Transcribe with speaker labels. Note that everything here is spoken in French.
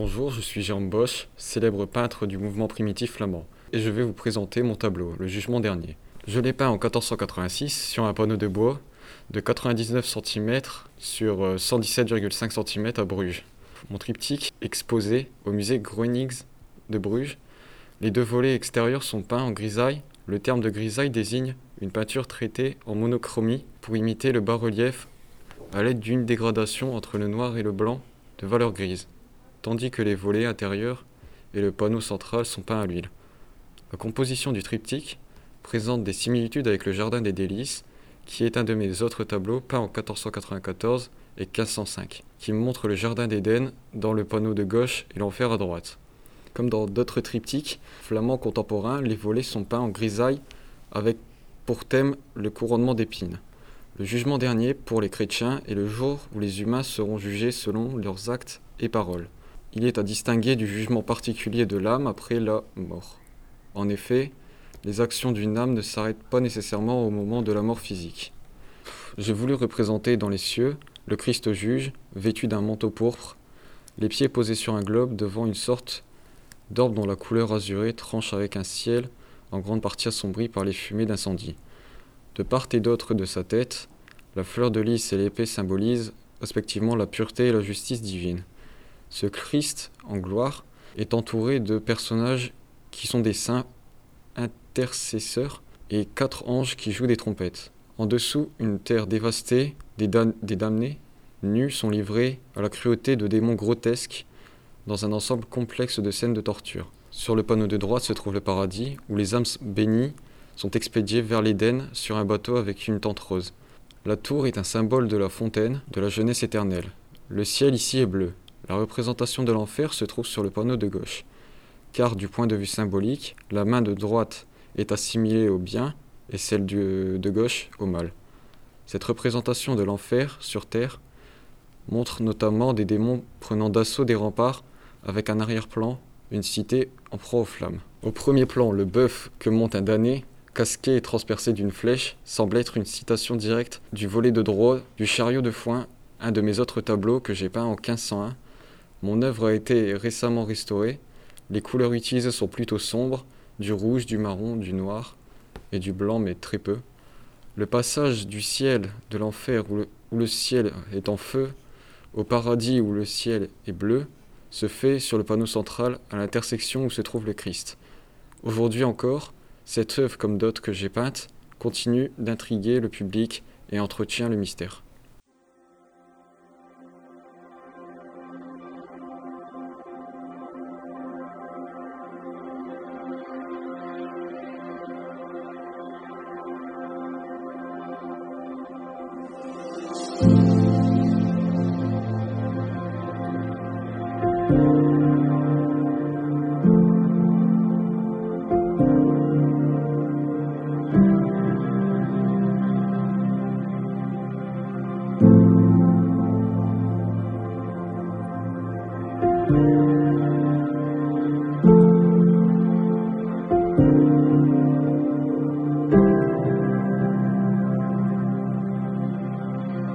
Speaker 1: Bonjour, je suis Jean Bosch, célèbre peintre du mouvement primitif flamand, et je vais vous présenter mon tableau, Le Jugement dernier. Je l'ai peint en 1486 sur un panneau de bois de 99 cm sur 117,5 euh, cm à Bruges. Mon triptyque exposé au musée Groenings de Bruges. Les deux volets extérieurs sont peints en grisaille. Le terme de grisaille désigne une peinture traitée en monochromie pour imiter le bas-relief à l'aide d'une dégradation entre le noir et le blanc de valeur grise tandis que les volets intérieurs et le panneau central sont peints à l'huile. La composition du triptyque présente des similitudes avec le Jardin des Délices, qui est un de mes autres tableaux peints en 1494 et 1505, qui montre le Jardin d'Éden dans le panneau de gauche et l'enfer à droite. Comme dans d'autres triptyques flamands contemporains, les volets sont peints en grisaille avec pour thème le couronnement d'épines. Le jugement dernier pour les chrétiens est le jour où les humains seront jugés selon leurs actes et paroles il est à distinguer du jugement particulier de l'âme après la mort. En effet, les actions d'une âme ne s'arrêtent pas nécessairement au moment de la mort physique. J'ai voulu représenter dans les cieux le Christ juge, vêtu d'un manteau pourpre, les pieds posés sur un globe devant une sorte d'orbe dont la couleur azurée tranche avec un ciel en grande partie assombri par les fumées d'incendie. De part et d'autre de sa tête, la fleur de lys et l'épée symbolisent respectivement la pureté et la justice divine. Ce Christ en gloire est entouré de personnages qui sont des saints intercesseurs et quatre anges qui jouent des trompettes. En dessous, une terre dévastée, des, damnés, nus, sont livrés à la cruauté de démons grotesques dans un ensemble complexe de scènes de torture. Sur le panneau de droite se trouve le paradis, où les âmes bénies sont expédiées vers l'Éden sur un bateau avec une tente rose. La tour est un symbole de la fontaine, de la jeunesse éternelle. Le ciel ici est bleu, la représentation de l'enfer se trouve sur le panneau de gauche, car du point de vue symbolique, la main de droite est assimilée au bien et celle de gauche au mal. Cette représentation de l'enfer sur terre montre notamment des démons prenant d'assaut des remparts avec un arrière-plan, une cité en proie aux flammes. Au premier plan, le bœuf que monte un damné, casqué et transpercé d'une flèche, semble être une citation directe du volet de droit du chariot de foin, un de mes autres tableaux que j'ai peint en 1501 mon œuvre a été récemment restaurée. Les couleurs utilisées sont plutôt sombres, du rouge, du marron, du noir et du blanc, mais très peu. Le passage du ciel de l'enfer où, le, ciel est en feu au paradis où le ciel est bleu se fait sur le panneau central à l'intersection où se trouve le Christ. Aujourd'hui encore, cette œuvre, comme d'autres que j'ai peintes, continue d'intriguer le public et entretient le mystère.